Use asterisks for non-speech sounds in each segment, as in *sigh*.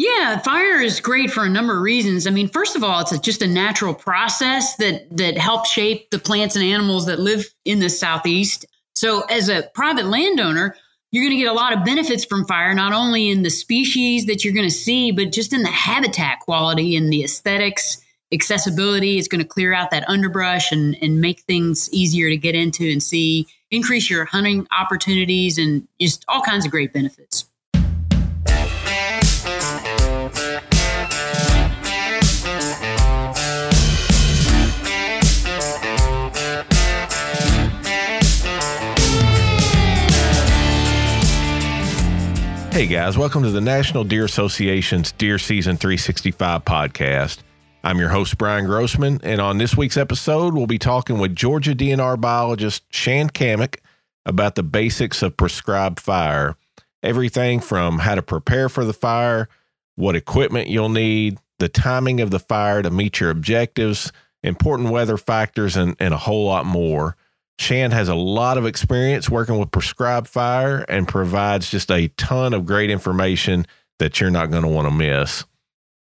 Yeah, fire is great for a number of reasons. I mean, first of all, it's a, just a natural process that that helps shape the plants and animals that live in the southeast. So, as a private landowner, you're going to get a lot of benefits from fire, not only in the species that you're going to see, but just in the habitat quality and the aesthetics, accessibility. It's going to clear out that underbrush and, and make things easier to get into and see, increase your hunting opportunities, and just all kinds of great benefits. Hey guys, welcome to the National Deer Association's Deer Season 365 podcast. I'm your host, Brian Grossman, and on this week's episode, we'll be talking with Georgia DNR biologist Shan Cammack about the basics of prescribed fire. Everything from how to prepare for the fire, what equipment you'll need, the timing of the fire to meet your objectives, important weather factors, and, and a whole lot more. Shan has a lot of experience working with prescribed fire and provides just a ton of great information that you're not going to want to miss.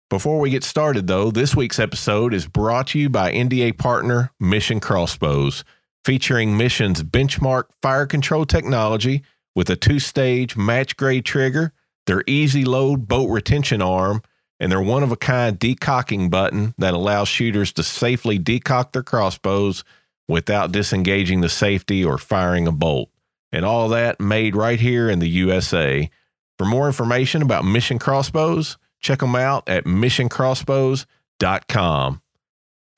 Before we get started, though, this week's episode is brought to you by NDA partner Mission Crossbows, featuring Mission's benchmark fire control technology with a two stage match grade trigger, their easy load bolt retention arm, and their one of a kind decocking button that allows shooters to safely decock their crossbows without disengaging the safety or firing a bolt. And all that made right here in the USA. For more information about Mission Crossbows, check them out at missioncrossbows.com.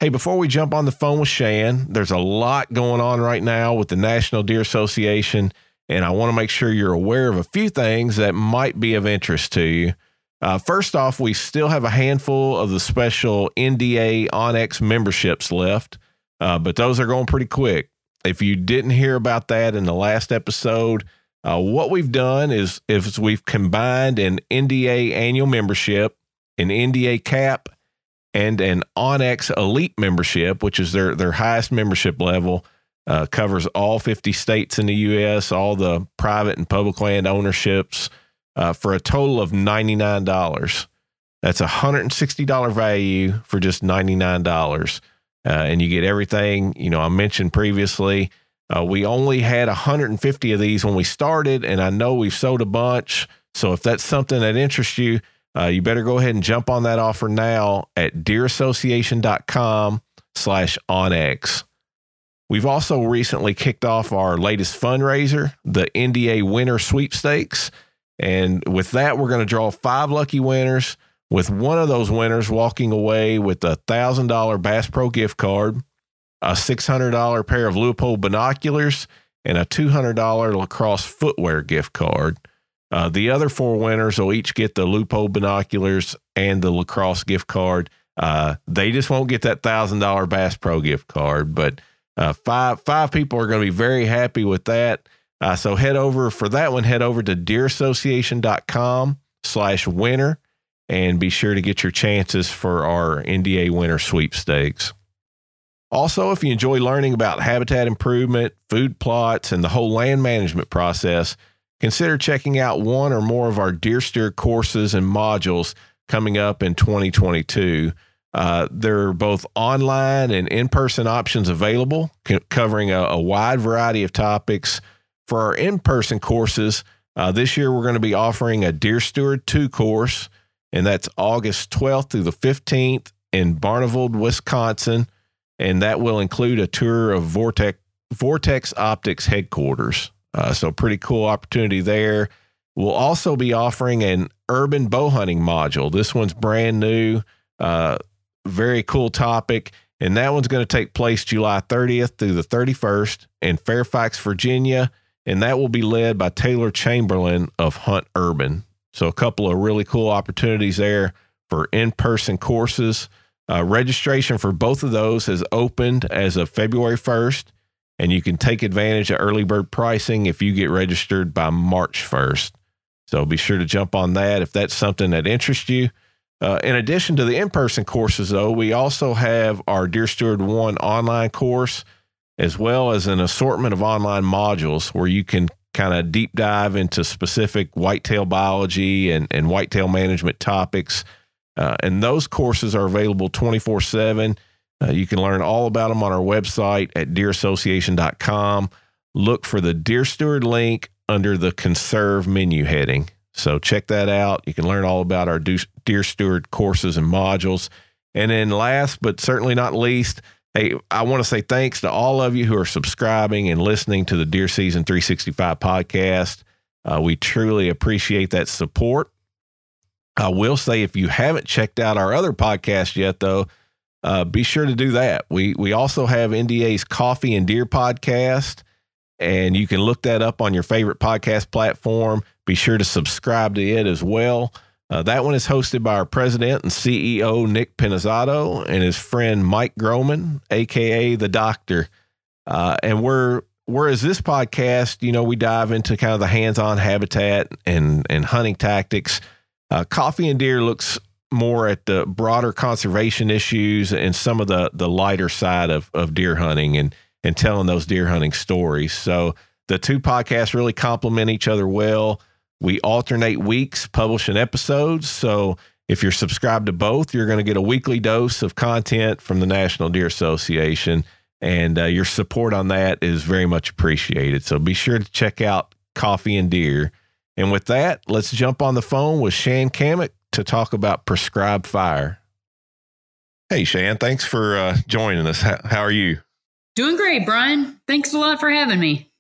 Hey, before we jump on the phone with Shan, there's a lot going on right now with the National Deer Association, and I want to make sure you're aware of a few things that might be of interest to you. Uh, first off, we still have a handful of the special NDA onX memberships left uh, but those are going pretty quick. If you didn't hear about that in the last episode, uh, what we've done is is we've combined an NDA annual membership, an NDA cap, and an onX Elite membership, which is their their highest membership level. Uh, covers all 50 states in the U.S., all the private and public land ownerships, uh, for a total of $99. That's a $160 value for just $99 uh, and you get everything. You know, I mentioned previously, uh, we only had 150 of these when we started, and I know we've sold a bunch. So if that's something that interests you, uh, you better go ahead and jump on that offer now at deerassociation.com slash onX. We've also recently kicked off our latest fundraiser, the NDA Winter Sweepstakes. And with that, we're going to draw five lucky winners with one of those winners walking away with a $1,000 Bass Pro gift card, a $600 pair of Leupold binoculars, and a $200 lacrosse footwear gift card. Uh, the other four winners will each get the Leupold binoculars and the lacrosse gift card. Uh, they just won't get that $1,000 Bass Pro gift card, but uh, five, five people are going to be very happy with that. Uh, so head over for that one, head over to deerassociation.com slash winner and be sure to get your chances for our NDA winter sweepstakes. Also, if you enjoy learning about habitat improvement, food plots, and the whole land management process, consider checking out one or more of our Deer Steward courses and modules coming up in 2022. Uh, there are both online and in person options available, covering a, a, wide variety of topics. For our in person courses, uh, this year we're going to be offering a Deer Steward 2 course and that's August 12th through the 15th in Barneveld, Wisconsin. And that will include a tour of Vortex, Vortex Optics headquarters. Uh, so, pretty cool opportunity there. We'll also be offering an urban bow hunting module. This one's brand new, uh, very cool topic. And that one's going to take place July 30th through the 31st in Fairfax, Virginia. And that will be led by Taylor Chamberlain of Hunt Urban. So, a couple of really cool opportunities there for in person courses. Uh, registration for both of those has opened as of February 1st, and you can take advantage of early bird pricing if you get registered by March 1st. So, be sure to jump on that if that's something that interests you. Uh, in addition to the in person courses, though, we also have our Deer Steward 1 online course, as well as an assortment of online modules where you can kind of deep dive into specific whitetail biology and, and whitetail management topics. Uh, and those courses are available 24 7. Uh, you can learn all about them on our website at deerassociation.com. Look for the Deer Steward link under the Conserve menu heading. So check that out. You can learn all about our Deer Steward courses and modules. And then, last but certainly not least, hey, I want to say thanks to all of you who are subscribing and listening to the Deer Season 365 podcast. Uh, we truly appreciate that support. I will say, if you haven't checked out our other podcast yet, though, uh, be sure to do that. We we also have NDA's Coffee and Deer podcast, and you can look that up on your favorite podcast platform. Be sure to subscribe to it as well. Uh, that one is hosted by our president and CEO, Nick Pinizzotto, and his friend Mike Groman, aka the Doctor. Uh, and we're whereas this podcast, you know, we dive into kind of the hands-on habitat and and hunting tactics. Uh, Coffee and Deer looks more at the broader conservation issues and some of the the lighter side of of deer hunting and and telling those deer hunting stories. So the two podcasts really complement each other well. We alternate weeks publishing episodes. So if you're subscribed to both, you're going to get a weekly dose of content from the National Deer Association. And uh, your support on that is very much appreciated. So be sure to check out Coffee and Deer. And with that, let's jump on the phone with Shan Cammack to talk about prescribed fire. Hey, Shan, thanks for uh, joining us. How, how are you? Doing great, Brian. Thanks a lot for having me.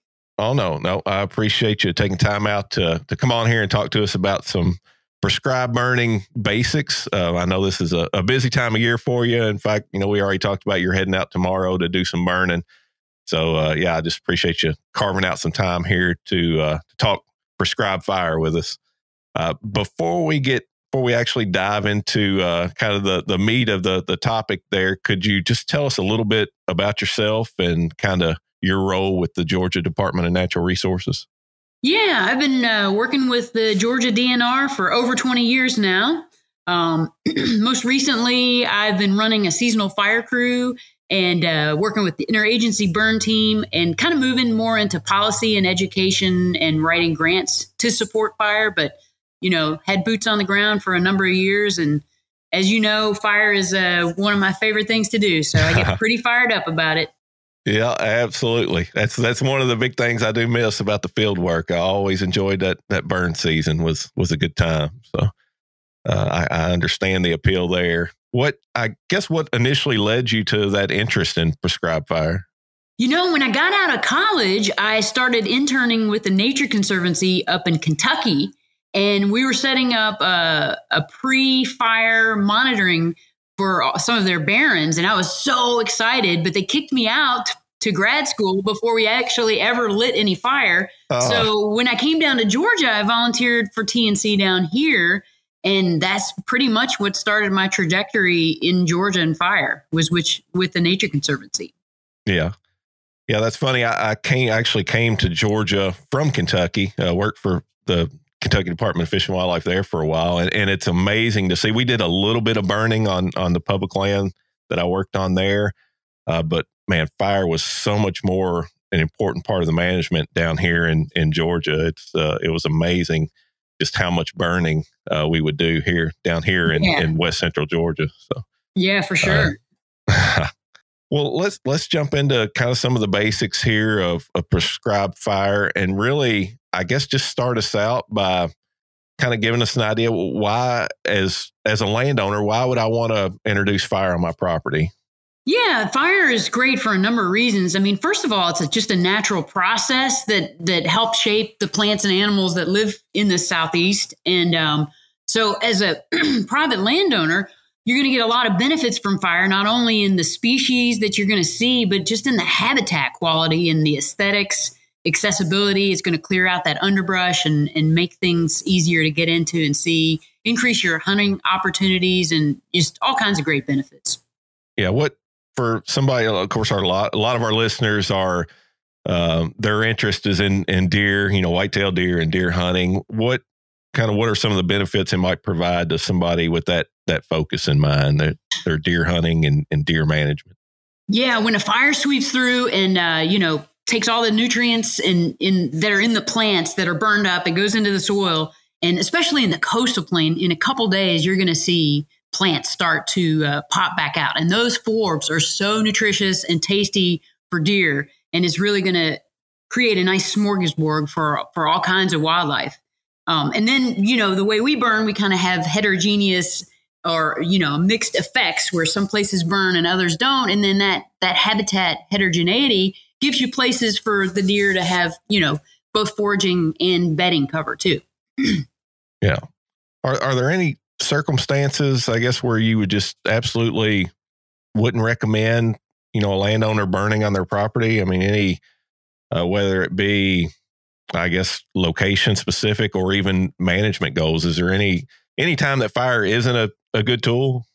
Oh no, no, I appreciate you taking time out to to come on here and talk to us about some prescribed burning basics. Uh, I know this is a, a, busy time of year for you. In fact, you know we already talked about you're heading out tomorrow to do some burning. So uh, yeah, I just appreciate you carving out some time here to uh, to talk prescribed fire with us. Uh, before we get before we actually dive into uh, kind of the the meat of the the topic, there, could you just tell us a little bit about yourself and kind of your role with the Georgia Department of Natural Resources? Yeah, I've been uh, working with the Georgia DNR for over 20 years now. Um, *clears throat* most recently, I've been running a seasonal fire crew and uh, working with the interagency burn team and kind of moving more into policy and education and writing grants to support fire. But, you know, had boots on the ground for a number of years. And as you know, fire is uh, one of my favorite things to do. So I get *laughs* pretty fired up about it. Yeah, absolutely. That's that's one of the big things I do miss about the field work. I always enjoyed that that burn season was was a good time. So uh, I, I understand the appeal there. What I guess what initially led you to that interest in prescribed fire? You know, when I got out of college, I started interning with the Nature Conservancy up in Kentucky, and we were setting up a, a pre-fire monitoring for some of their barrens and I was so excited. But they kicked me out to grad school before we actually ever lit any fire. Uh, so when I came down to Georgia, I volunteered for TNC down here, and that's pretty much what started my trajectory in Georgia and fire was which with the Nature Conservancy. Yeah. Yeah, that's funny. I, I came actually came to Georgia from Kentucky. Uh, worked for the Kentucky Department of Fish and Wildlife there for a while, and, and it's amazing to see. We did a little bit of burning on on the public land that I worked on there, uh, but man, fire was so much more an important part of the management down here in in Georgia. It's uh, it was amazing just how much burning uh, we would do here down here in, yeah. in West Central Georgia. So yeah, for sure. Uh, *laughs* well, let's let's jump into kind of some of the basics here of, of prescribed fire, and really I guess just start us out by kind of giving us an idea why, as as a landowner, why would I want to introduce fire on my property? Yeah, fire is great for a number of reasons. I mean, first of all, it's a, just a natural process that that helps shape the plants and animals that live in the southeast. And um, so, as a *clears throat* private landowner, you're going to get a lot of benefits from fire, not only in the species that you're going to see, but just in the habitat quality and the aesthetics accessibility is going to clear out that underbrush and, and make things easier to get into and see, increase your hunting opportunities, and just all kinds of great benefits. Yeah. What for somebody, of course, our, a lot, a lot of our listeners are, um, their interest is in, in deer, you know, whitetail deer and deer hunting. What kind of, what are some of the benefits it might provide to somebody with that, that focus in mind, that their deer hunting and, and deer management? Yeah, when a fire sweeps through and uh, you know takes all the nutrients in, in that are in the plants that are burned up. It goes into the soil, and especially in the coastal plain, in a couple days, you're going to see plants start to uh, pop back out. And those forbs are so nutritious and tasty for deer, and it's really going to create a nice smorgasbord for for all kinds of wildlife. Um, and then, you know, the way we burn, we kind of have heterogeneous or you know mixed effects where some places burn and others don't and then that that habitat heterogeneity gives you places for the deer to have you know both foraging and bedding cover too. *clears throat* Yeah. Are, are there any circumstances i guess where you would just absolutely wouldn't recommend you know a landowner burning on their property? I mean any uh, whether it be i guess location specific or even management goals is there any any time that fire isn't a a good tool?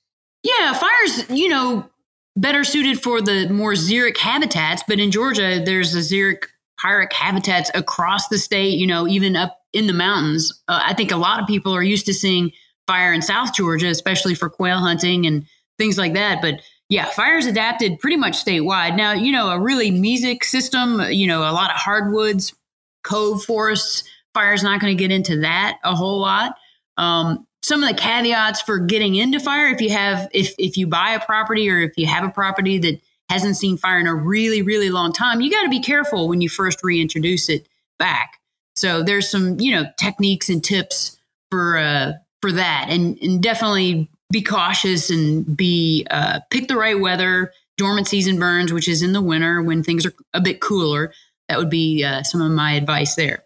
Yeah, fire's, you know, better suited for the more xeric habitats, but in Georgia, there's a xeric pyric habitats across the state, you know, even up in the mountains. Uh, I think a lot of people are used to seeing fire in South Georgia, especially for quail hunting and things like that. But yeah, fire's adapted pretty much statewide. Now, you know, a really mesic system, you know, a lot of hardwoods, cove forests, fire's not going to get into that a whole lot. Um, some of the caveats for getting into fire if you have if if you buy a property or if you have a property that hasn't seen fire in a really really long time you got to be careful when you first reintroduce it back. So there's some you know techniques and tips for uh for that. And and definitely be cautious and be uh pick the right weather. Dormant season burns which is in the winter when things are a bit cooler. That would be uh, some of my advice there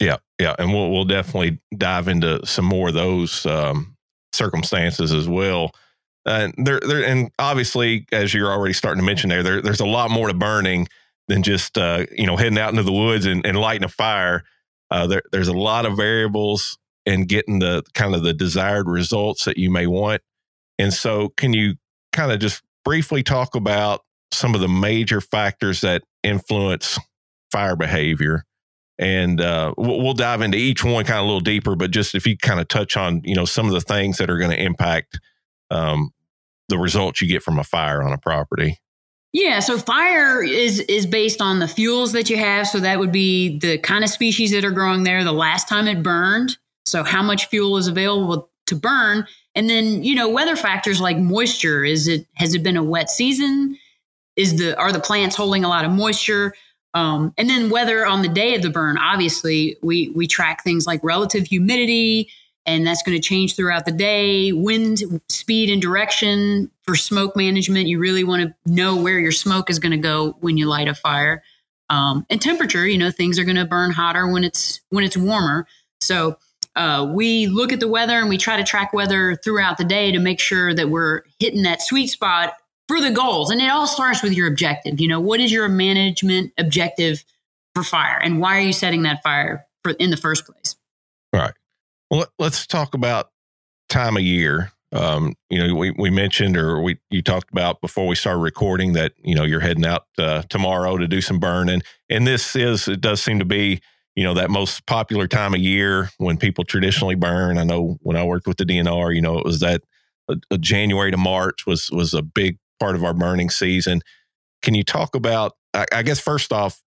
yeah, yeah, and we'll we'll definitely dive into some more of those um, circumstances as well. And there, there, and obviously, as you're already starting to mention there, there there's a lot more to burning than just uh, you know heading out into the woods and, and lighting a fire. Uh, there, there's a lot of variables in getting the kind of the desired results that you may want. And so, can you kind of just briefly talk about some of the major factors that influence fire behavior and uh, we'll, dive into each one kind of a little deeper. But just if you kind of touch on, you know, some of the things that are going to impact um, the results you get from a fire on a property. Yeah, so fire is is based on the fuels that you have. So that would be the kind of species that are growing there, the last time it burned. So how much fuel is available to burn, and then you know weather factors like moisture. Is it has it been a wet season? Is the are the plants holding a lot of moisture? Um, and then weather on the day of the burn, obviously, we we track things like relative humidity, and that's going to change throughout the day. Wind speed and direction for smoke management. You really want to know where your smoke is going to go when you light a fire. Um, and temperature, you know, things are going to burn hotter when it's when it's warmer. So uh, we look at the weather and we try to track weather throughout the day to make sure that we're hitting that sweet spot for the goals. And it all starts with your objective. You know, what is your management objective for fire and why are you setting that fire for in the first place? All right. Well, let's talk about time of year. Um, you know, we, we mentioned or we you talked about before we started recording that you know you're heading out uh, tomorrow to do some burning, and this is it does seem to be you know that most popular time of year when people traditionally burn. I know when I worked with the DNR, you know it was that uh, January to March was was a big part of our burning season. Can you talk about? I, I guess first off,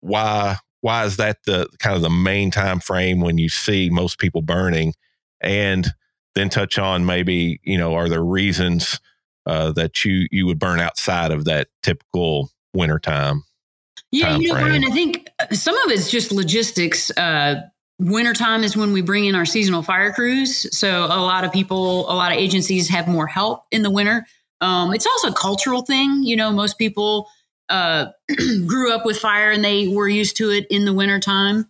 why why is that the kind of the main time frame when you see most people burning, and then touch on maybe you know are there reasons uh, that you you would burn outside of that typical winter time? Yeah, you know, Brian, I think uh, some of it's just logistics. Uh, wintertime is when we bring in our seasonal fire crews. So a lot of people, a lot of agencies have more help in the winter. Um, it's also a cultural thing. You know, most people uh, *clears throat* grew up with fire and they were used to it in the wintertime.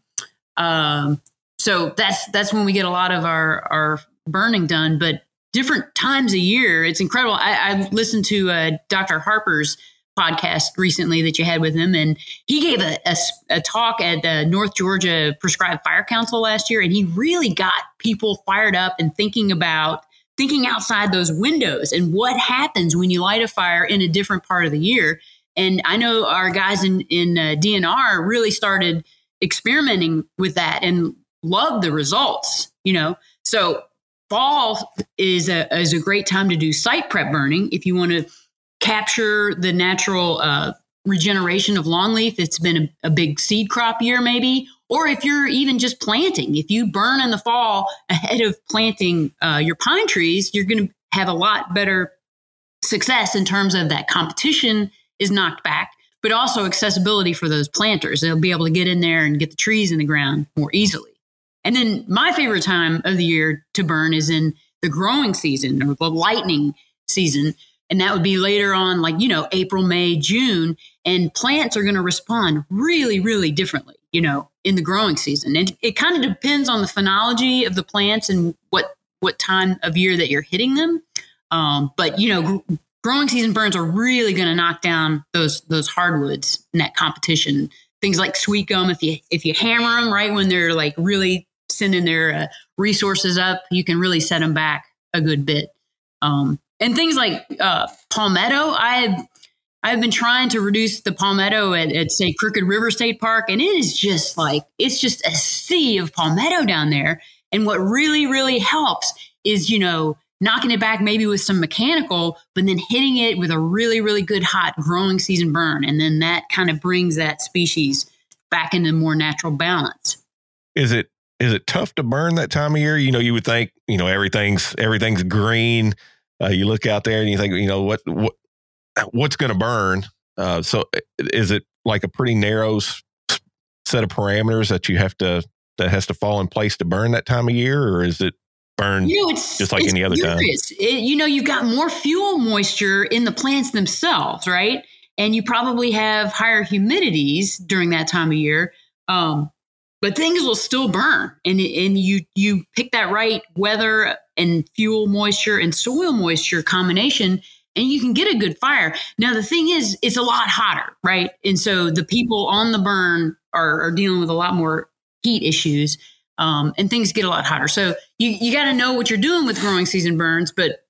Um, so that's that's when we get a lot of our our burning done. But different times a year, it's incredible. I, I listened to uh, Dr. Harper's podcast recently that you had with him, and he gave a, a, a talk at the North Georgia Prescribed Fire Council last year, and he really got people fired up and thinking about thinking outside those windows and what happens when you light a fire in a different part of the year. And I know our guys in in uh, DNR really started experimenting with that and loved the results. You know, so fall is a is a great time to do site prep burning if you want to capture the natural uh, regeneration of longleaf, it's been a, a big seed crop year, maybe, or if you're even just planting, if you burn in the fall ahead of planting uh, your pine trees, you're going to have a lot better success in terms of that competition is knocked back, but also accessibility for those planters. They'll be able to get in there and get the trees in the ground more easily. And then my favorite time of the year to burn is in the growing season or the lightning season. And that would be later on, like, you know, April, May, June. And plants are going to respond really, really differently, you know, in the growing season. And it kind of depends on the phenology of the plants and what what time of year that you're hitting them. Um, but you know, gr- growing season burns are really going to knock down those those hardwoods in that competition. Things like sweet gum, if you if you hammer them right when they're like really sending their uh, resources up, you can really set them back a good bit. Um, and things like uh, palmetto, I I've been trying to reduce the palmetto at, at, say Crooked River State Park, and it is just like it's just a sea of palmetto down there. And what really, really helps is you know knocking it back maybe with some mechanical, but then hitting it with a really, really good hot growing season burn, and then that kind of brings that species back into more natural balance. Is it is it tough to burn that time of year? You know, you would think you know everything's everything's green. Uh, you look out there and you think you know what what what's going to burn. Uh, so is it like a pretty narrow set of parameters that you have to that has to fall in place to burn that time of year, or is it burn you know, it's, just like it's any other time? It, you know, you've got more fuel moisture in the plants themselves, right? And you probably have higher humidities during that time of year. Um, but things will still burn, and and you you pick that right weather and fuel moisture and soil moisture combination, and you can get a good fire. Now, the thing is, it's a lot hotter, right? And so the people on the burn are, are dealing with a lot more heat issues, um, and things get a lot hotter. So you, you got to know what you're doing with growing season burns, but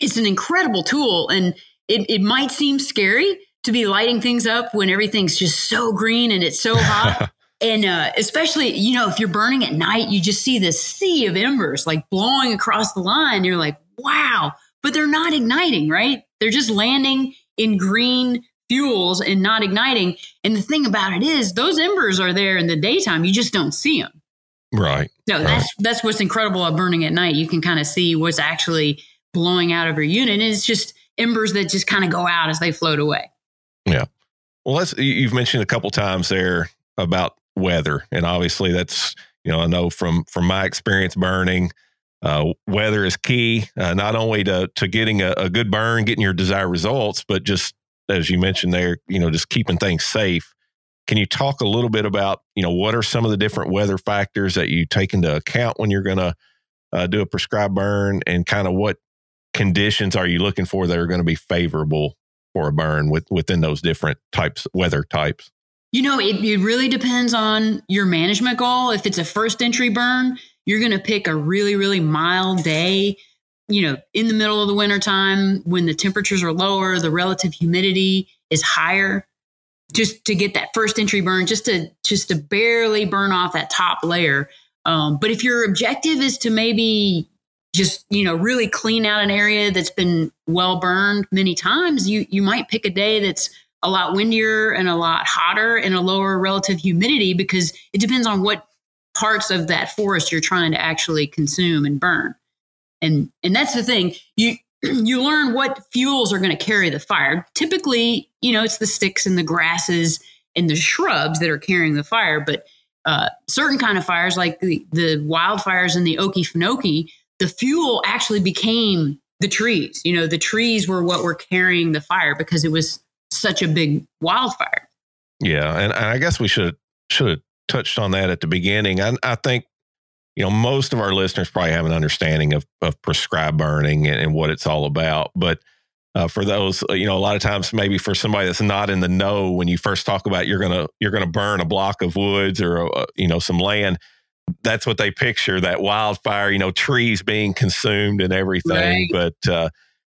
it's an incredible tool. And it, it might seem scary to be lighting things up when everything's just so green and it's so hot. *laughs* and uh, especially, you know, if you're burning at night, you just see this sea of embers like blowing across the line. You're like, wow but they're not igniting, right? They're just landing in green fuels and not igniting. And the thing about it is, those embers are there in the daytime. You just don't see them. Right. So right. that's that's what's incredible about burning at night. You can kind of see what's actually blowing out of your unit, and it's just embers that just kind of go out as they float away. Yeah. Well, let's. You've mentioned a couple times there about weather, and obviously that's you know I know from from my experience burning uh, weather is key, uh, not only to to getting a, a, good burn, getting your desired results, but just as you mentioned there, you know, just keeping things safe. Can you talk a little bit about, you know, what are some of the different weather factors that you take into account when you're going to uh, do a prescribed burn, and kind of what conditions are you looking for that are going to be favorable for a burn with, within those different types weather types? You know, it, it really depends on your management goal. If it's a first entry burn, you're going to pick a really, really mild day, you know, in the middle of the wintertime when the temperatures are lower, the relative humidity is higher, just to get that first entry burn, just to just to barely burn off that top layer. Um, but if your objective is to maybe just you know really clean out an area that's been well burned many times, you you might pick a day that's a lot windier and a lot hotter and a lower relative humidity because it depends on what parts of that forest you're trying to actually consume and burn. And and that's the thing. You *clears throat* you learn what fuels are going to carry the fire. Typically, you know, it's the sticks and the grasses and the shrubs that are carrying the fire, but uh, certain kind of fires like the, the wildfires in the Okefenokee, the fuel actually became the trees. You know, the trees were what were carrying the fire because it was such a big wildfire. Yeah, and I guess we should should touched on that at the beginning. I, I think you know most of our listeners probably have an understanding of of prescribed burning and, and what it's all about, but uh, for those, uh, you know, a lot of times maybe for somebody that's not in the know, when you first talk about you're gonna you're gonna burn a block of woods or uh, you know some land, that's what they picture that wildfire, you know, trees being consumed and everything. Right. But uh,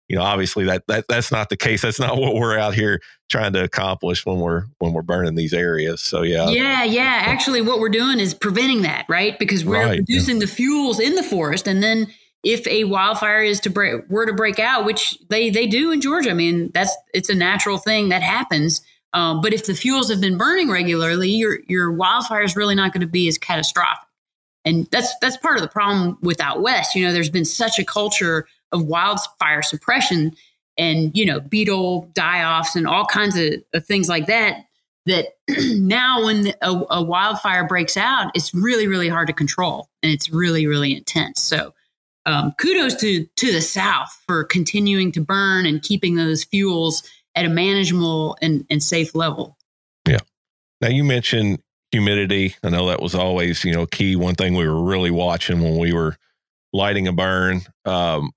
you know, obviously that that that's not the case. That's not what we're out here trying to accomplish when we're when we're burning these areas. So yeah, yeah, yeah. Actually, what we're doing is preventing that, right? Because we're right. reducing the fuels in the forest, and then if a wildfire is to break were to break out, which they they do in Georgia, I mean that's it's a natural thing that happens. Um, but if the fuels have been burning regularly, your your wildfire is really not going to be as catastrophic. And that's that's part of the problem with out west. You know, there's been such a culture of wildfire suppression and you know beetle die-offs and all kinds of, of things like that. That *clears throat* now, when a, a wildfire breaks out, it's really really hard to control and it's really really intense. So um, kudos to to the South for continuing to burn and keeping those fuels at a manageable and, and safe level. Yeah. Now you mentioned humidity. I know that was always, you know, key. One thing we were really watching when we were lighting a burn. Um,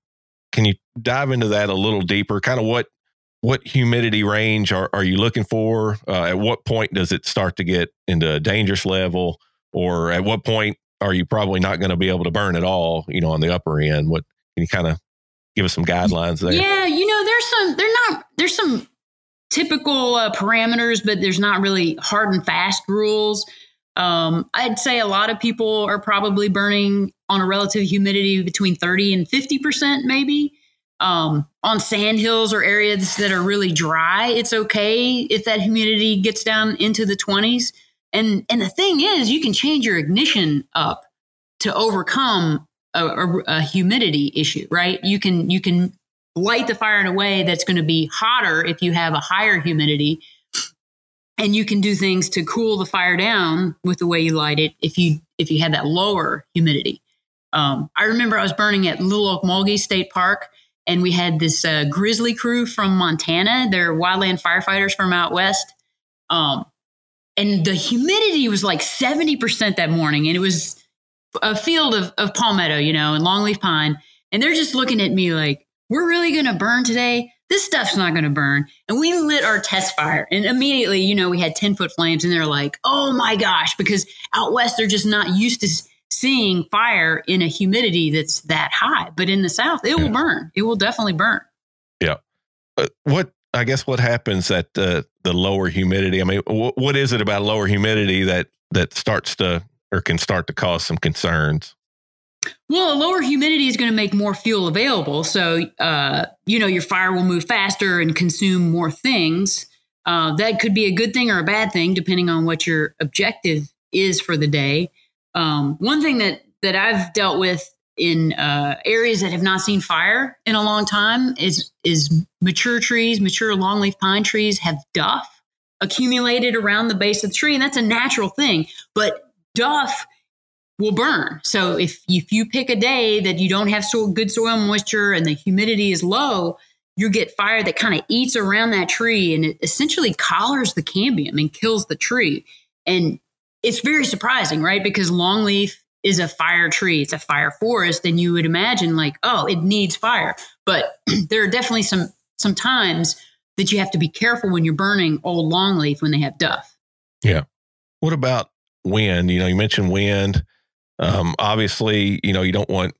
can you dive into that a little deeper? Kind of what what humidity range are, are you looking for? Uh, at what point does it start to get into a dangerous level? Or at what point are you probably not going to be able to burn at all, you know, on the upper end? What can you kind of give us some guidelines there? Yeah, you know, there's some, they're not, there's some typical uh, parameters, but there's not really hard and fast rules. Um, I'd say a lot of people are probably burning on a relative humidity between 30 and 50%, maybe. Um, on sand hills or areas that are really dry, it's okay if that humidity gets down into the 20s. And and the thing is, you can change your ignition up to overcome a, a, a humidity issue, right? You can you can light the fire in a way that's going to be hotter if you have a higher humidity and you can do things to cool the fire down with the way you light it if you if you have that lower humidity um, i remember i was burning at little Ocmulgee state park and we had this uh, grizzly crew from montana they're wildland firefighters from out west um, and the humidity was like 70% that morning and it was a field of, of palmetto you know and longleaf pine and they're just looking at me like we're really going to burn today. This stuff's not going to burn. And we lit our test fire. And immediately, you know, we had 10 foot flames and they're like, oh my gosh, because out west, they're just not used to seeing fire in a humidity that's that high. But in the South, it yeah. will burn. It will definitely burn. Yeah. Uh, what, I guess what happens at uh, the lower humidity? I mean, wh- what is it about lower humidity that, that starts to, or can start to cause some concerns? Well, a lower humidity is going to make more fuel available. So, uh, you know, your fire will move faster and consume more things. Uh, that could be a good thing or a bad thing, depending on what your objective is for the day. Um, one thing that, that I've dealt with in uh, areas that have not seen fire in a long time is, is mature trees, mature longleaf pine trees have duff accumulated around the base of the tree. And that's a natural thing. But duff will burn. So if if you pick a day that you don't have good soil moisture and the humidity is low, you get fire that kind of eats around that tree and it essentially collars the cambium and kills the tree. And it's very surprising, right? Because longleaf is a fire tree, it's a fire forest, and you would imagine like, oh, it needs fire. But *clears throat* there are definitely some some times that you have to be careful when you're burning old longleaf when they have duff. Yeah. What about wind? You know, you mentioned wind. Um, obviously, you know, you don't want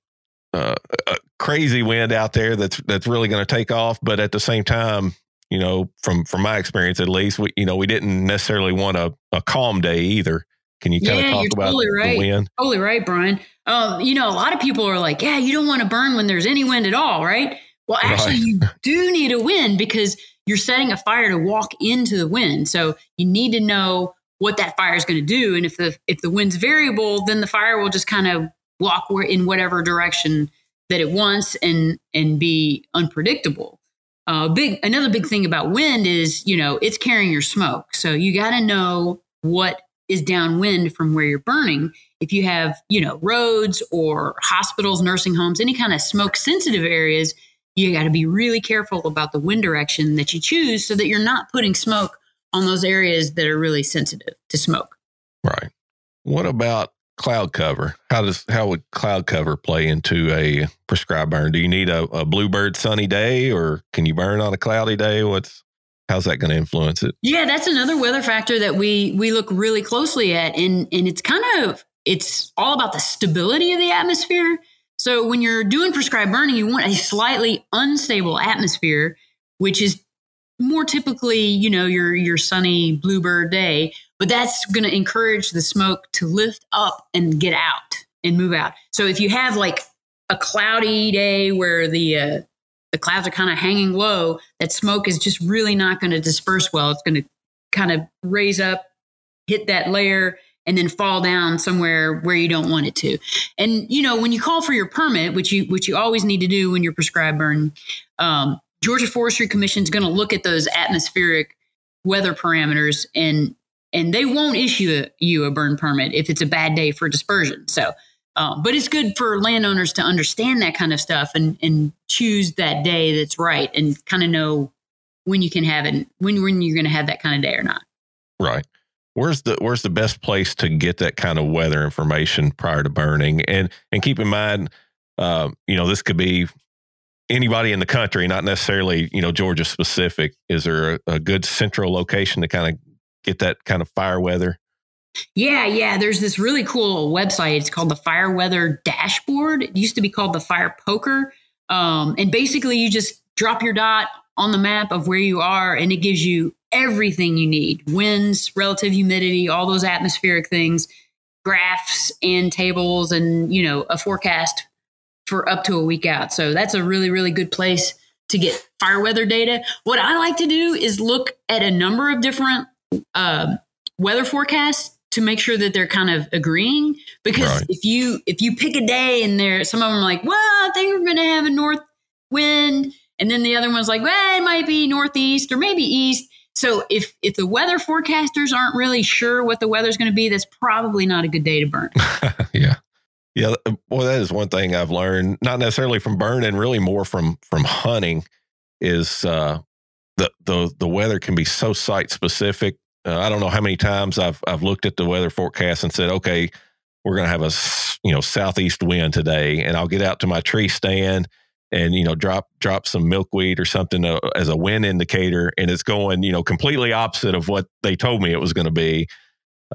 uh, a crazy wind out there that's that's really going to take off, but at the same time, you know, from from my experience at least, we you know we didn't necessarily want a, a calm day either. Can you kind yeah, of talk about totally right. the wind? Totally right, Brian. Uh, you know, a lot of people are like, yeah, you don't want to burn when there's any wind at all, right? Well, actually, right. you *laughs* do need a wind because you're setting a fire to walk into the wind. So you need to know what that fire is going to do. And if the if the wind's variable, then the fire will just kind of walk in whatever direction that it wants and and be unpredictable. Uh, big another big thing about wind is you know it's carrying your smoke, so you got to know what is downwind from where you're burning. If you have you know roads or hospitals, nursing homes, any kind of smoke sensitive areas, you got to be really careful about the wind direction that you choose so that you're not putting smoke on those areas that are really sensitive to smoke. Right. What about cloud cover? How does how would cloud cover play into a prescribed burn? Do you need a, a bluebird sunny day or can you burn on a cloudy day? What's how's that going to influence it? Yeah, that's another weather factor that we we look really closely at and and it's kind of it's all about the stability of the atmosphere. So when you're doing prescribed burning, you want a slightly unstable atmosphere, which is more typically, you know, your your sunny bluebird day, but that's going to encourage the smoke to lift up and get out and move out. So if you have like a cloudy day where the uh, the clouds are kind of hanging low, that smoke is just really not going to disperse well. It's going to kind of raise up, hit that layer, and then fall down somewhere where you don't want it to. And you know, when you call for your permit, which you which you always need to do when you're prescribed burn, um, Georgia Forestry Commission is going to look at those atmospheric weather parameters and and they won't issue a, you a burn permit if it's a bad day for dispersion. So, um, but it's good for landowners to understand that kind of stuff and and choose that day that's right and kind of know when you can have it, when when you're going to have that kind of day or not. Right. Where's the where's the best place to get that kind of weather information prior to burning? And and keep in mind, uh, you know, this could be anybody in the country, not necessarily you know Georgia specific. Is there a, a good central location to kind of get that kind of fire weather? Yeah, yeah. There's this really cool website. It's called the Fire Weather Dashboard. It used to be called the Fire Poker. Um, and basically, you just drop your dot on the map of where you are, and it gives you everything you need winds, relative humidity, all those atmospheric things, graphs and tables, and, you know, a forecast for up to a week out. So that's a really, really good place to get fire weather data. What I like to do is look at a number of different uh, weather forecasts to make sure that they're kind of agreeing. Because right. if you if you pick a day and there, some of them are like, well, I think we're going to have a north wind, and then the other one's like, well, it might be northeast or maybe east. So if if the weather forecasters aren't really sure what the weather's going to be, that's probably not a good day to burn. *laughs* yeah. Yeah, well, that is one thing I've learned, not necessarily from burning, really more from from hunting, is uh, the the the weather can be so site specific. Uh, I don't know how many times I've I've looked at the weather forecast and said, okay, we're going to have a you know southeast wind today, and I'll get out to my tree stand and you know drop drop some milkweed or something uh, as a wind indicator, and it's going you know completely opposite of what they told me it was going to be.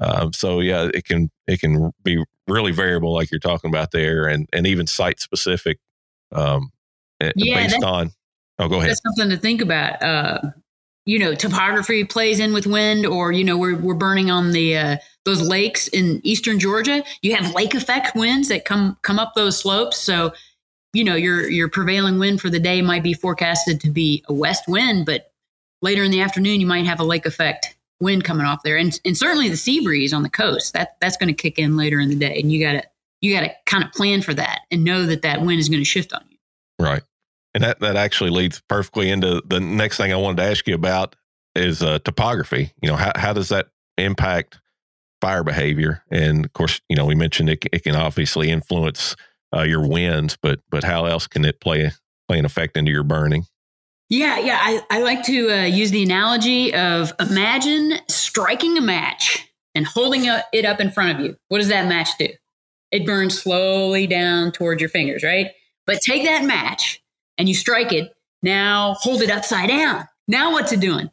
Um, so yeah, it can it can be really variable, like you're talking about there, and and even site specific, um, yeah, based on Oh, go ahead. That's something to think about. Uh, you know, topography plays in with wind, or you know, we're we're burning on the uh, those lakes in eastern Georgia. You have lake effect winds that come come up those slopes, so you know your your prevailing wind for the day might be forecasted to be a west wind, but later in the afternoon you might have a lake effect wind coming off there, and and certainly the sea breeze on the coast that that's going to kick in later in the day, and you got to you got to kind of plan for that and know that that wind is going to shift on you. Right. And that, that actually leads perfectly into the next thing I wanted to ask you about is uh, topography. You know, how, how does that impact fire behavior? And of course, you know, we mentioned it, it can obviously influence uh, your winds, but but how else can it play play an effect into your burning? Yeah, yeah. I, I like to uh, use the analogy of imagine striking a match and holding it up in front of you. What does that match do? It burns slowly down towards your fingers, right? But take that match and you strike it. Now hold it upside down. Now what's it doing?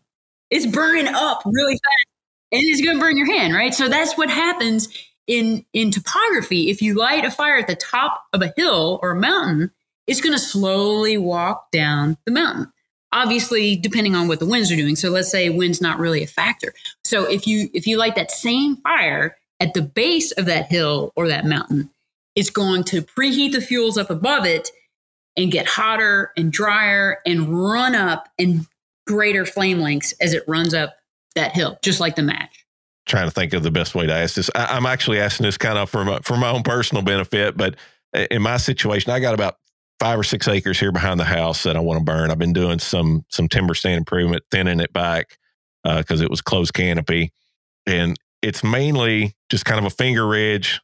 It's burning up really fast and it's going to burn your hand, right? So that's what happens in in topography. If you light a fire at the top of a hill or a mountain, it's going to slowly walk down the mountain. Obviously, depending on what the winds are doing. So let's say wind's not really a factor. So if you if you light that same fire at the base of that hill or that mountain, it's going to preheat the fuels up above it and get hotter and drier and run up in greater flame lengths as it runs up that hill, just like the match. Trying to think of the best way to ask this. I, am actually asking this kind of for my, for my own personal benefit, but in my situation, I got about five or six acres here behind the house that I want to burn. I've been doing some some timber stand improvement, thinning it back because uh, it was closed canopy, and it's mainly just kind of a finger ridge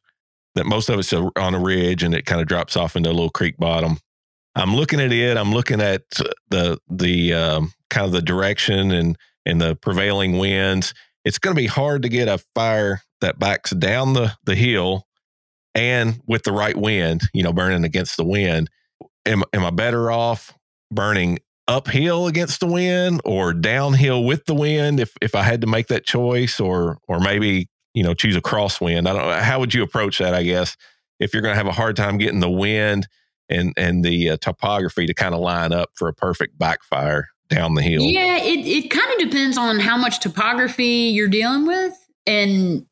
that most of it's on a ridge and it kind of drops off into a little creek bottom. I'm looking at it. I'm looking at the the um, kind of the direction and and the prevailing winds. It's going to be hard to get a fire that backs down the the hill and with the right wind. You know, burning against the wind. Am am I better off burning uphill against the wind or downhill with the wind if if I had to make that choice or or maybe you know choose a crosswind? I don't. How would you approach that? I guess if you're going to have a hard time getting the wind and and the uh, topography to kind of line up for a perfect backfire down the hill. Yeah, it it kind of depends on how much topography you're dealing with and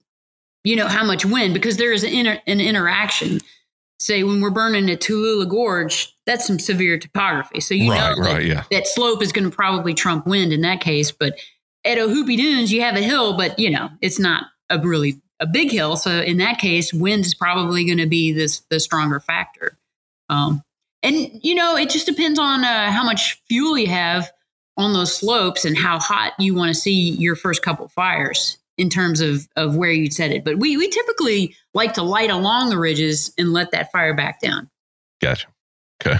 you know how much wind because there is an, inter, an interaction. Say when we're burning at Tallulah Gorge, that's some severe topography. So you right, know that, yeah. that slope is going to probably trump wind in that case. But at Ohoopee Dunes, you have a hill, but you know, it's not a really a big hill. So in that case, wind is probably going to be this the stronger factor. Um, and you know, it just depends on uh, how much fuel you have on those slopes and how hot you want to see your first couple fires in terms of of where you'd set it. But we we typically like to light along the ridges and let that fire back down. Gotcha. Okay.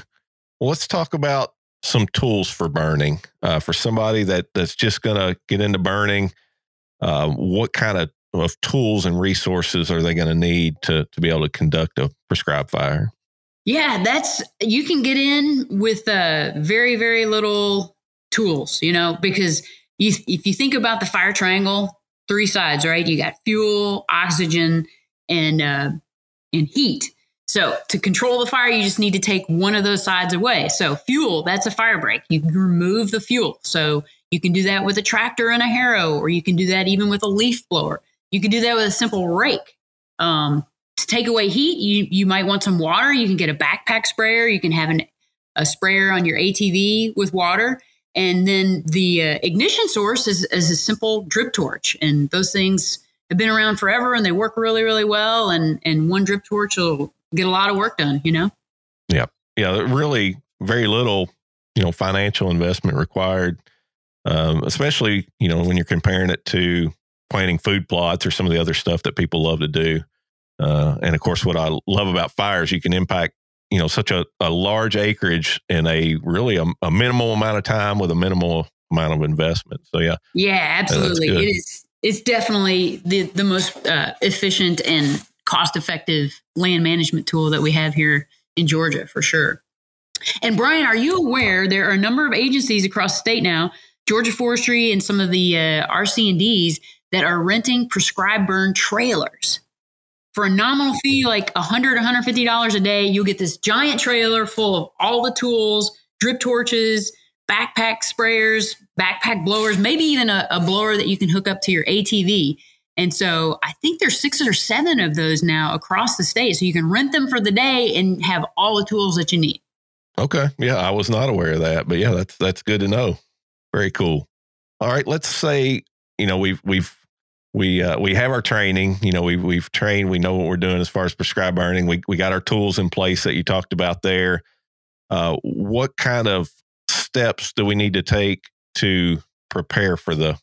Well, let's talk about some tools for burning uh, for somebody that that's just going to get into burning. Uh, what kind of, of tools and resources are they going to need to to be able to conduct a prescribed fire? Yeah, that's you can get in with uh, very very little tools, you know, because you, if you think about the fire triangle, three sides, right? You got fuel, oxygen, and uh, and heat. So to control the fire, you just need to take one of those sides away. So fuel, that's a fire break. You remove the fuel. So you can do that with a tractor and a harrow, or you can do that even with a leaf blower. You can do that with a simple rake. Um, to take away heat, you you might want some water. You can get a backpack sprayer. You can have an, a sprayer on your ATV with water. And then the uh, ignition source is, is a simple drip torch. And those things have been around forever and they work really, really well. And, and one drip torch will get a lot of work done, you know? Yeah. Yeah. Really very little, you know, financial investment required, um, especially, you know, when you're comparing it to planting food plots or some of the other stuff that people love to do. Uh, and of course, what I love about fires, you can impact, you know, such a, a large acreage in a really a, a minimal amount of time with a minimal amount of investment. So yeah. Yeah, absolutely. It is. It's definitely the, the most uh, efficient and cost effective land management tool that we have here in Georgia for sure. And Brian, are you aware there are a number of agencies across the state now, Georgia Forestry and some of the uh, RC&Ds that are renting prescribed burn trailers for a nominal fee like $100 $150 a day you'll get this giant trailer full of all the tools drip torches backpack sprayers backpack blowers maybe even a, a blower that you can hook up to your atv and so I think there's six or seven of those now across the state. So you can rent them for the day and have all the tools that you need. Okay. Yeah, I was not aware of that, but yeah, that's that's good to know. Very cool. All right, let's say, you know, we've we've we uh, we have our training, you know, we've we've trained, we know what we're doing as far as prescribed burning. We we got our tools in place that you talked about there. Uh, what kind of steps do we need to take to prepare for the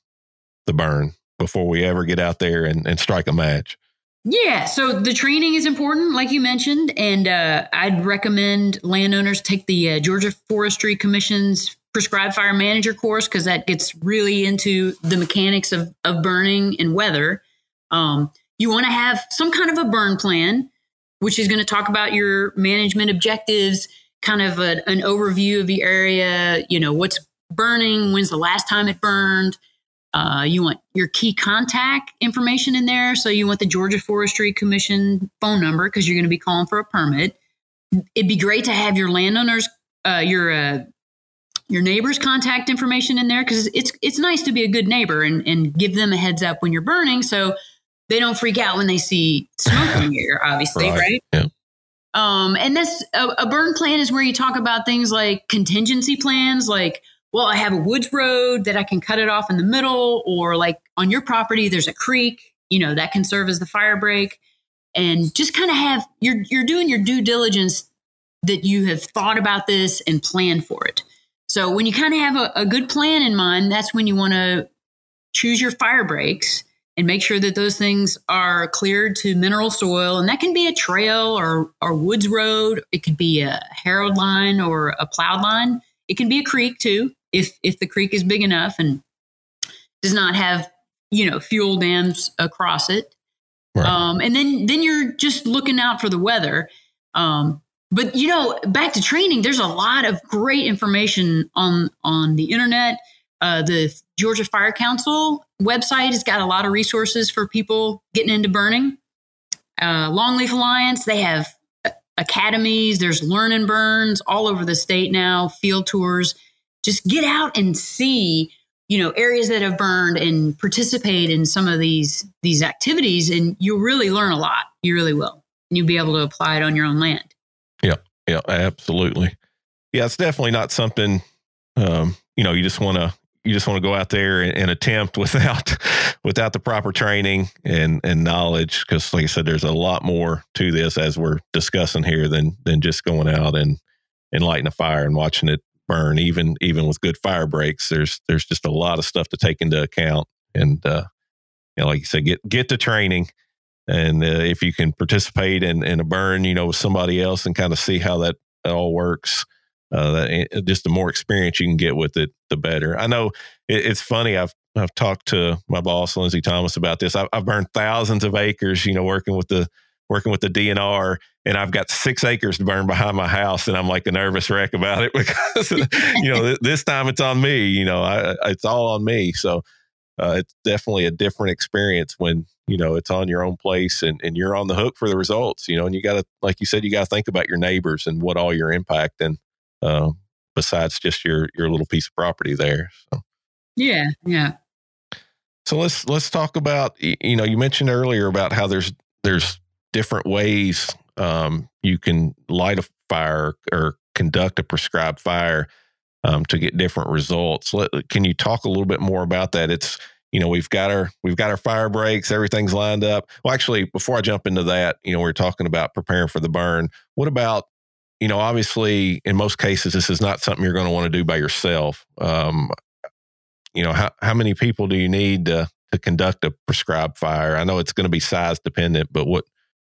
the burn? before we ever get out there and, and strike a match. Yeah, so the training is important, like you mentioned, and uh, I'd recommend landowners take the uh, Georgia Forestry Commission's prescribed fire manager course because that gets really into the mechanics of, of burning and weather. Um, you want to have some kind of a burn plan, which is going to talk about your management objectives, kind of a, an overview of the area. You know, what's burning, when's the last time it burned uh, you want your key contact information in there. So you want the Georgia Forestry Commission phone number because you're going to be calling for a permit. It'd be great to have your landowners, uh, your uh, your neighbors' contact information in there because it's it's nice to be a good neighbor and, and give them a heads up when you're burning so they don't freak out when they see smoke in here. Obviously, right? right? Yeah. Um, and this a, a burn plan is where you talk about things like contingency plans, like well, I have a woods road that I can cut it off in the middle, or like on your property, there's a creek, you know, that can serve as the fire break. And just kind of have you're you're doing your due diligence that you have thought about this and planned for it. So when you kind of have a, a good plan in mind, that's when you want to choose your fire breaks and make sure that those things are cleared to mineral soil. And that can be a trail or, or woods road. It could be a harrowed line or a plowed line. It can be a creek too if if the creek is big enough and does not have you know fuel dams across it. Right. Um, and then then you're just looking out for the weather. Um, but you know, back to training, there's a lot of great information on on the internet. Uh, the Georgia Fire Council website has got a lot of resources for people getting into burning. Uh, Longleaf Alliance, they have academies. There's learn and burns all over the state now, field tours just get out and see you know areas that have burned and participate in some of these these activities and you'll really learn a lot you really will and you'll be able to apply it on your own land yeah yeah absolutely yeah it's definitely not something um, you know you just want to you just want to go out there and, and attempt *laughs* without without the proper training and and knowledge. Because, like I said, there's a lot more to this as we're discussing here than than just going out and and lighting a fire and watching it burn. Even even with good fire breaks, there's there's just a lot of stuff to take into account. And uh, you know, like you said, get get the training. And uh, if you can participate in, in a burn, you know, with somebody else and kind of see how that all works, uh, that, eh, just the more experience you can get with it, the better. I know it, it's funny. I've I've talked to my boss Lindsay Thomas about this. I've, I've burned thousands of acres, you know, working with the working with the DNR, and I've got six acres to burn behind my house, and I'm like a nervous wreck about it *laughs* because you know th- this time it's on me. You know, I, it's all on me. So uh, it's definitely a different experience when you know it's on your own place and, and you're on the hook for the results. You know, and you got to, like you said, you got to think about your neighbors and what all your impact and uh, besides just your your little piece of property there. So. Yeah, yeah. So let's let's talk about you know you mentioned earlier about how there's there's different ways um, you can light a fire or conduct a prescribed fire um, to get different results. Let, can you talk a little bit more about that? It's you know we've got our we've got our fire breaks, everything's lined up. Well, actually, before I jump into that, you know we're talking about preparing for the burn. What about you know obviously in most cases this is not something you're going to want to do by yourself. Um, you know how how many people do you need to to conduct a prescribed fire? I know it's going to be size dependent, but what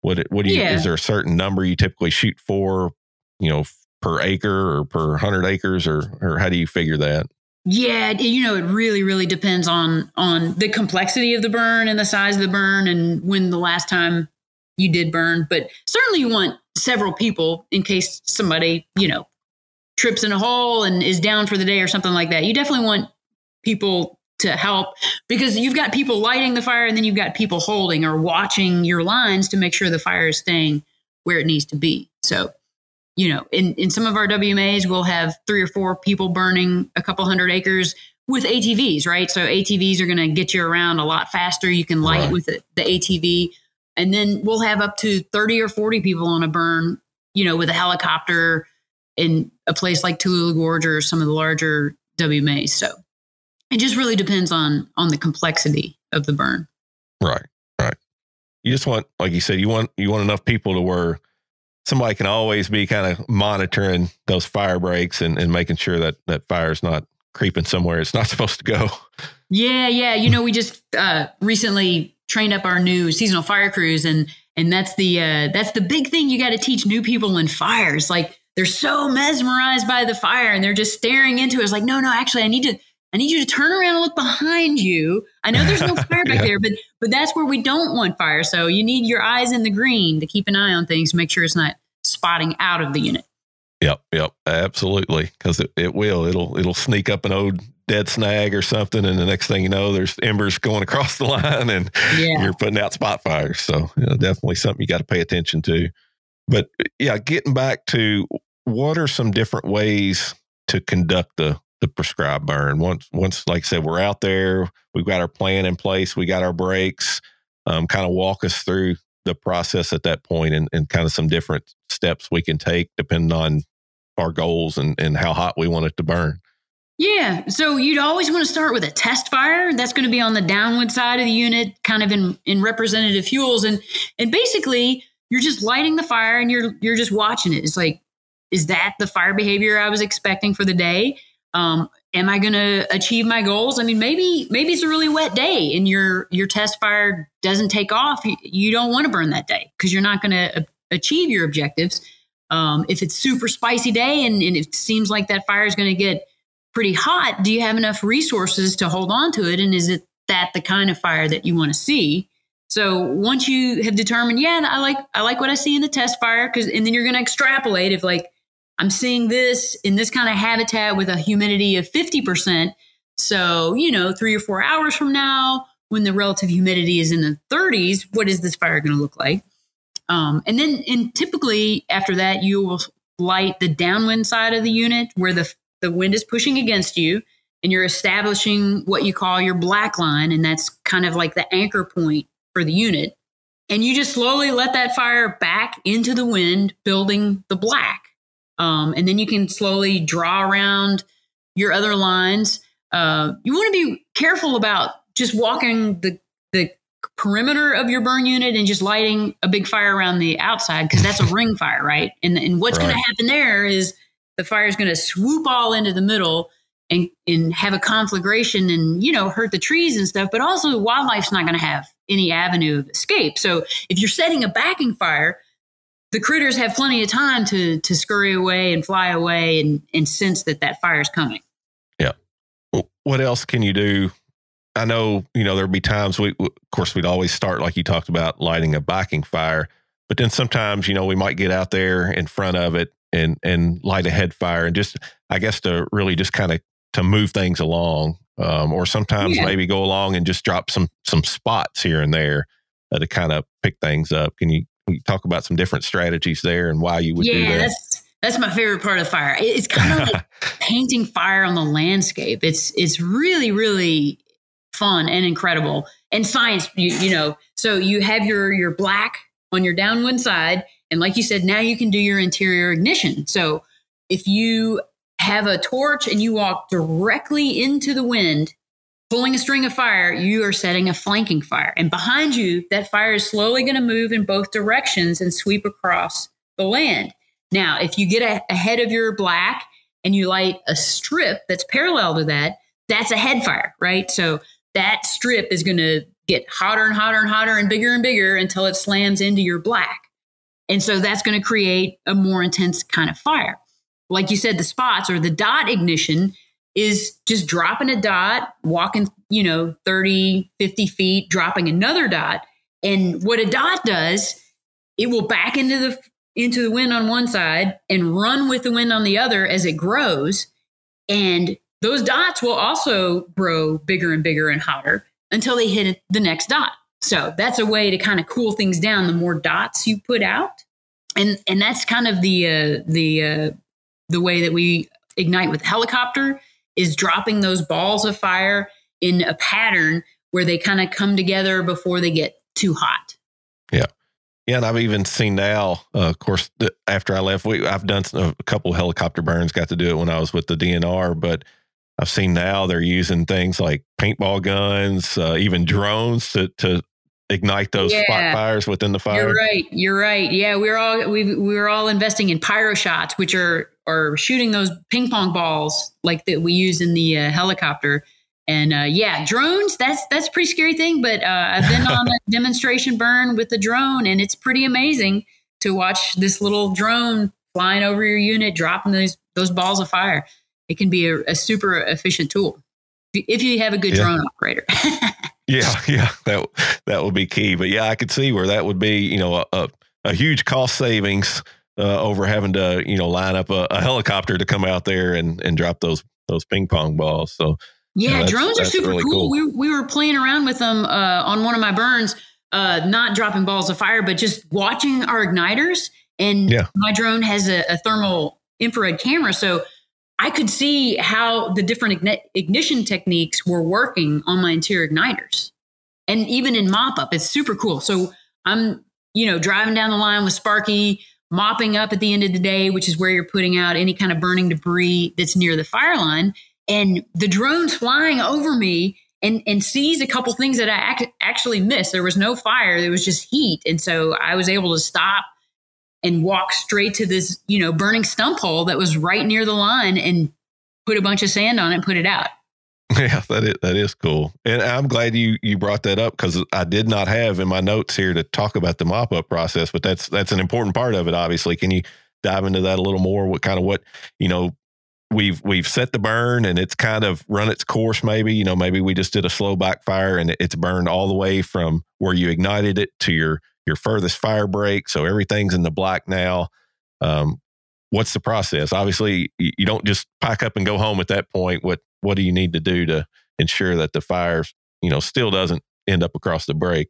what what do you? Yeah. Is there a certain number you typically shoot for? You know, per acre or per hundred acres, or or how do you figure that? Yeah, you know, it really, really depends on on the complexity of the burn and the size of the burn and when the last time you did burn. But certainly, you want several people in case somebody, you know, trips in a hole and is down for the day or something like that. You definitely want people to help because you've got people lighting the fire and then you've got people holding or watching your lines to make sure the fire is staying where it needs to be. So, you know, in, in some of our WMAs, we'll have three or four people burning a couple hundred acres with ATVs, right? So ATVs are going to get you around a lot faster. You can light right. with the, the ATV. And then we'll have up to 30 or 40 people on a burn, you know, with a helicopter in a place like Tallulah Gorge or some of the larger WMAs. So it just really depends on on the complexity of the burn. Right, right. You just want, like you said, you want you want enough people to where somebody can always be kind of monitoring those fire breaks and, and making sure that that fire is not creeping somewhere it's not *laughs* supposed to go. Yeah, yeah. You know, we just uh, recently trained up our new seasonal fire crews, and and that's the uh, that's the big thing you got to teach new people in fires. Like they're so mesmerized by the fire, and they're just staring into it. It's like, no, no, actually, I need to I need you to turn around and look behind you. I know there's no *laughs* fire back yeah. there, but but that's where we don't want fire. So you need your eyes in the green to keep an eye on things, make sure it's not spotting out of the unit. Yep, yep, absolutely. Because it, it will. It'll it'll sneak up an old dead snag or something, and the next thing you know, there's embers going *laughs* across the line, and yeah. you're putting out spot fires. So you know, definitely something you got to pay attention to. But yeah, getting back to what are some different ways to conduct the the prescribed burn. Once, once, like I said, we're out there, we've got our plan in place, we got our breaks. Um, kind of walk us through the process at that point and, and kind of some different steps we can take depending on our goals and, and how hot we want it to burn. Yeah. So you'd always want to start with a test fire. That's going to be on the downward side of the unit, kind of in, in representative fuels. And and basically you're just lighting the fire and you're you're just watching it. It's like, is that the fire behavior I was expecting for the day? Um, am I going to achieve my goals? I mean, maybe maybe it's a really wet day and your your test fire doesn't take off. You, don't want to burn that day because you're not going to achieve your objectives. Um, if it's super spicy day and, and it seems like that fire is going to get pretty hot, do you have enough resources to hold on to it? And is it that the kind of fire that you want to see? So once you have determined, yeah, I like I like what I see in the test fire, because and then you're going to extrapolate if like I'm seeing this in this kind of habitat with a humidity of 50%. So, you know, three or four hours from now, when the relative humidity is in the 30s, what is this fire going to look like? Um, and then, and typically after that, you will light the downwind side of the unit where the, the wind is pushing against you, and you're establishing what you call your black line. And that's kind of like the anchor point for the unit. And you just slowly let that fire back into the wind, building the black. Um, and then you can slowly draw around your other lines. uh, you want to be careful about just walking the the perimeter of your burn unit and just lighting a big fire around the outside because that's a *laughs* ring fire, right? And and what's right. going to happen there is the fire is going to swoop all into the middle and and have a conflagration and you know hurt the trees and stuff. But also the wildlife's not going to have any avenue of escape. So if you're setting a backing fire, the critters have plenty of time to to scurry away and fly away and and sense that that fire is coming. Yeah. What else can you do I know, you know, there'd be times we, of course, we'd always start like you talked about lighting a backing fire, but then sometimes, you know, we might get out there in front of it and and light a head fire and just, I guess, to really just kind of to move things along, um, or sometimes yeah. maybe go along and just drop some some spots here and there uh, to kind of pick things up. Can you, you, talk about some different strategies there and why you would yeah, do that? That's- that's my favorite part of fire. It's kind of like *laughs* painting fire on the landscape. It's it's really really fun and incredible. And science, you, you know, so you have your your black on your downwind side, and like you said, now you can do your interior ignition. So if you have a torch and you walk directly into the wind, pulling a string of fire, you are setting a flanking fire. And behind you, that fire is slowly going to move in both directions and sweep across the land. Now, if you get a, ahead of your black and you light a strip that's parallel to that, that's a head fire, right? So that strip is going to get hotter and hotter and hotter and bigger and bigger until it slams into your black. And so that's going to create a more intense kind of fire. Like you said, the spots or the dot ignition is just dropping a dot, walking, you know, 30, 50 feet, dropping another dot. And what a dot does, it will back into the into the wind on one side and run with the wind on the other as it grows. And those dots will also grow bigger and bigger and hotter until they hit the next dot. So that's a way to kind of cool things down. The more dots you put out, and and that's kind of the uh, the uh, the way that we ignite with helicopter is dropping those balls of fire in a pattern where they kind of come together before they get too hot. Yeah. Yeah, and I've even seen now. Uh, of course, after I left, we I've done a couple helicopter burns. Got to do it when I was with the DNR, but I've seen now they're using things like paintball guns, uh, even drones to to ignite those yeah. spot fires within the fire. You're right. You're right. Yeah, we're all we we're all investing in pyro shots, which are are shooting those ping pong balls like that we use in the uh, helicopter. And uh, yeah, drones. That's that's a pretty scary thing. But uh, I've been on a *laughs* demonstration burn with a drone, and it's pretty amazing to watch this little drone flying over your unit, dropping those those balls of fire it can be a, a super efficient tool if you have a good yeah. drone operator. *laughs* yeah, yeah, that that would be key. But yeah, I could see where that would be, you know, a, a, a huge cost savings uh, over having to, you know, line up a, a, helicopter to come out there and and drop those those ping pong balls. So yeah, drones are super really cool. cool. We we were playing around with them uh, on one of my burns, uh, not dropping balls of fire, but just watching our igniters. And yeah. my drone has a, a thermal infrared camera, so I could see how the different ignition techniques were working on my interior igniters. And even in mop up, it's super cool. So I'm, you know, driving down the line with Sparky, mopping up at the end of the day, which is where you're putting out any kind of burning debris that's near the fire line. And the drone's flying over me and, and sees a couple things that I ac- actually missed. There was no fire, there was just heat. And so I was able to stop and walk straight to this, you know, burning stump hole that was right near the line and put a bunch of sand on it put it out. *laughs* Yeah, that is that is cool, and I'm glad you you brought that up because I did not have in my notes here to talk about the mop up process, but that's that's an important part of it. Obviously, can you dive into that a little more? What kind of what you know we've we've set the burn and it's kind of run its course. Maybe you know maybe we just did a slow backfire and it's burned all the way from where you ignited it to your your furthest fire break. So everything's in the black now. Um, what's the process? Obviously, you don't just pack up and go home at that point. What what do you need to do to ensure that the fire, you know, still doesn't end up across the break?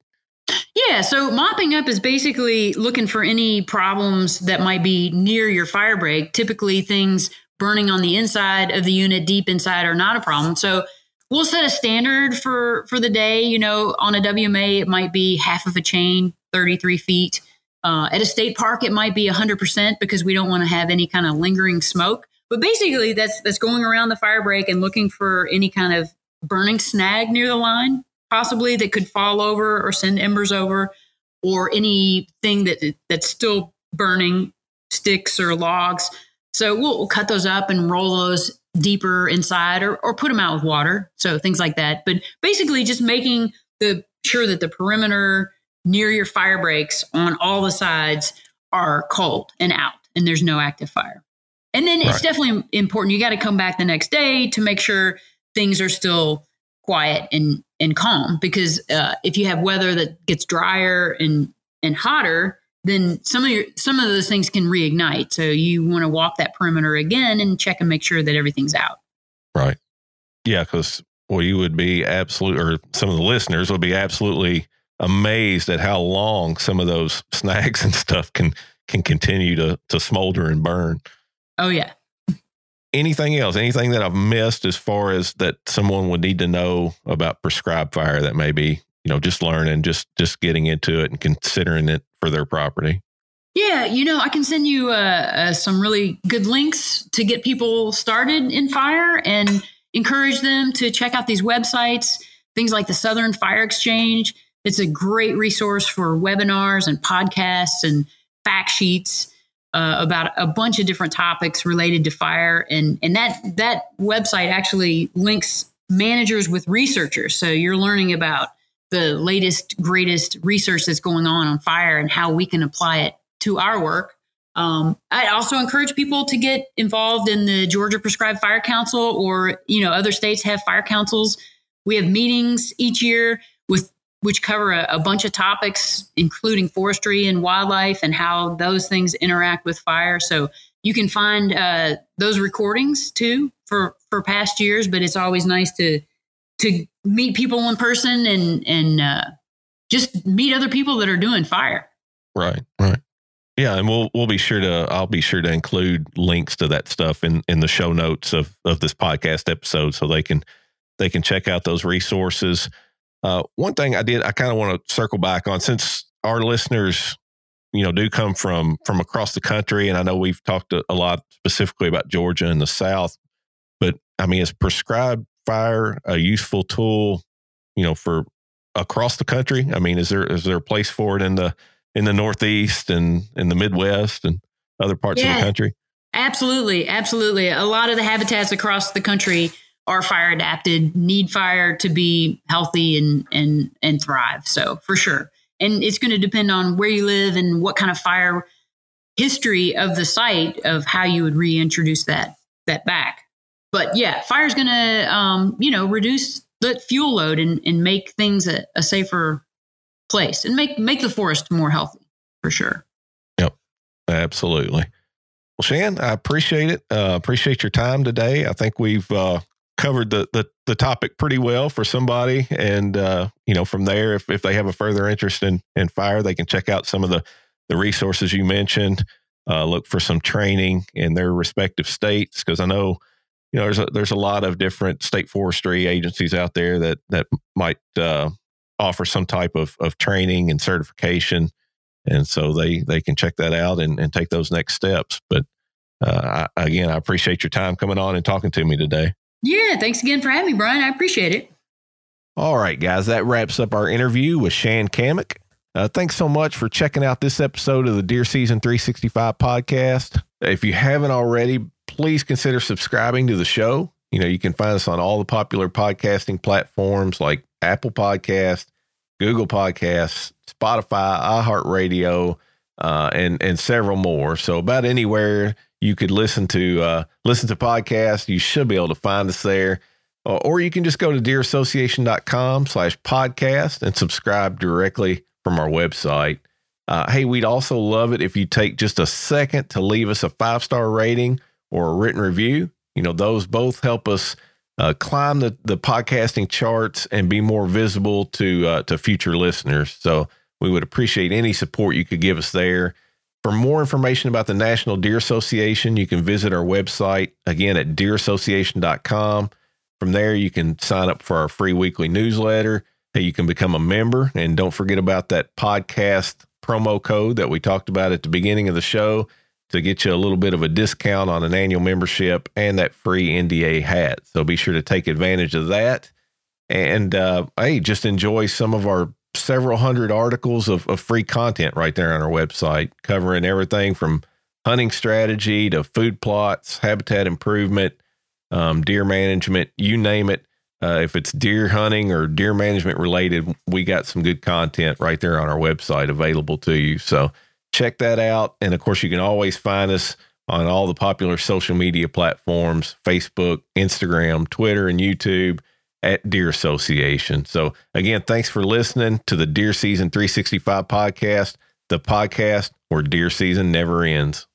Yeah, so mopping up is basically looking for any problems that might be near your fire break. Typically, things burning on the inside of the unit, deep inside, are not a problem. So we'll set a standard for for the day. You know, on a WMA, it might be half of a chain, 33 feet. Uh, at a state park, it might be 100% because we don't want to have any kind of lingering smoke. But basically, that's that's going around the fire break and looking for any kind of burning snag near the line, possibly that could fall over or send embers over, or anything that that's still burning, sticks or logs. So we'll, we'll cut those up and roll those deeper inside, or or put them out with water. So things like that. But basically, just making the sure that the perimeter near your fire breaks on all the sides are cold and out, and there's no active fire. And then it's definitely important. You got to come back the next day to make sure things are still quiet and and calm. Because uh, if you have weather that gets drier and and hotter, then some of your some of those things can reignite. So you want to walk that perimeter again and check and make sure that everything's out. Right. Yeah, because well, you would be absolute, or some of the listeners would be absolutely amazed at how long some of those *laughs* snags and stuff can can continue to to smolder and burn. Oh yeah. Anything else? Anything that I've missed as far as that someone would need to know about prescribed fire that maybe you know just learning, just just getting into it and considering it for their property. Yeah, you know, I can send you uh, uh, some really good links to get people started in fire and encourage them to check out these websites, things like the Southern Fire Exchange. It's a great resource for webinars and podcasts and fact sheets uh, about a bunch of different topics related to fire, and and that that website actually links managers with researchers. So you're learning about the latest, greatest research that's going on on fire and how we can apply it to our work. Um, I also encourage people to get involved in the Georgia Prescribed Fire Council, or you know, other states have fire councils. We have meetings each year which cover a, a, bunch of topics, including forestry and wildlife and how those things interact with fire. So you can find uh, those recordings too for for past years. But it's always nice to to meet people in person and and uh, just meet other people that are doing fire. Right, right. Yeah, and we'll we'll be sure to I'll be sure to include links to that stuff in in the show notes of of this podcast episode so they can they can check out those resources. Uh, one thing I did, I kind of want to circle back on since our listeners, you know, do come from from across the country, and I know we've talked a, a lot specifically about Georgia and the South, but I mean, is prescribed fire a useful tool, you know, for across the country? I mean, is there is there a place for it in the in the Northeast and in the Midwest and other parts yeah, of the country? Absolutely, absolutely. A lot of the habitats across the country are fire adapted, need fire to be healthy and and and thrive. So for sure. And it's going to depend on where you live and what kind of fire history of the site of how you would reintroduce that that back. But yeah, fire's going to um, you know reduce the fuel load and, and make things a, a safer place and make make the forest more healthy for sure. Yep, absolutely. Well, Shan, I appreciate it. Uh, appreciate your time today. I think we've uh, covered the, the the topic pretty well for somebody, and uh, you know, from there, if if they have a further interest in in fire, they can check out some of the the resources you mentioned. Uh, look for some training in their respective states because I know you know there's a, there's a lot of different state forestry agencies out there that that might uh, offer some type of of training and certification, and so they they can check that out and, and take those next steps. But uh, I, again, I appreciate your time coming on and talking to me today. Yeah, thanks again for having me, Brian. I appreciate it. All right, guys, that wraps up our interview with Shan Cammack. Uh, thanks so much for checking out this episode of the Deer Season 365 podcast. If you haven't already, please consider subscribing to the show. You know, you can find us on all the popular podcasting platforms like Apple Podcast, Google Podcasts, Spotify, iHeartRadio, uh, and and several more. So about anywhere you could listen to uh, listen to podcasts. You should be able to find us there. Uh, or you can just go to deerassociation.com slash podcast and subscribe directly from our website. Uh, hey, we'd also love it if you take just a second to leave us a five star rating or a written review. You know, those both help us uh, climb the, the podcasting charts and be more visible to uh, to future listeners. So we would appreciate any support you could give us there. For more information about the National Deer Association, you can visit our website again at deerassociation.com. From there, you can sign up for our free weekly newsletter. Hey, you can become a member. And don't forget about that podcast promo code that we talked about at the beginning of the show. to get you a little bit of a discount on an annual membership and that free NDA hat. So be sure to take advantage of that. And uh, hey, just enjoy some of our several hundred articles of, of free content right there on our website, covering everything from hunting strategy to food plots, habitat improvement, um, deer management, you name it. Uh, if it's deer hunting or deer management related, we got some good content right there on our website available to you. So check that out. And of course, you can always find us on all the popular social media platforms Facebook, Instagram, Twitter, and YouTube at Deer Association. So, again, thanks for listening to the Deer Season 365 podcast, the podcast where deer season never ends.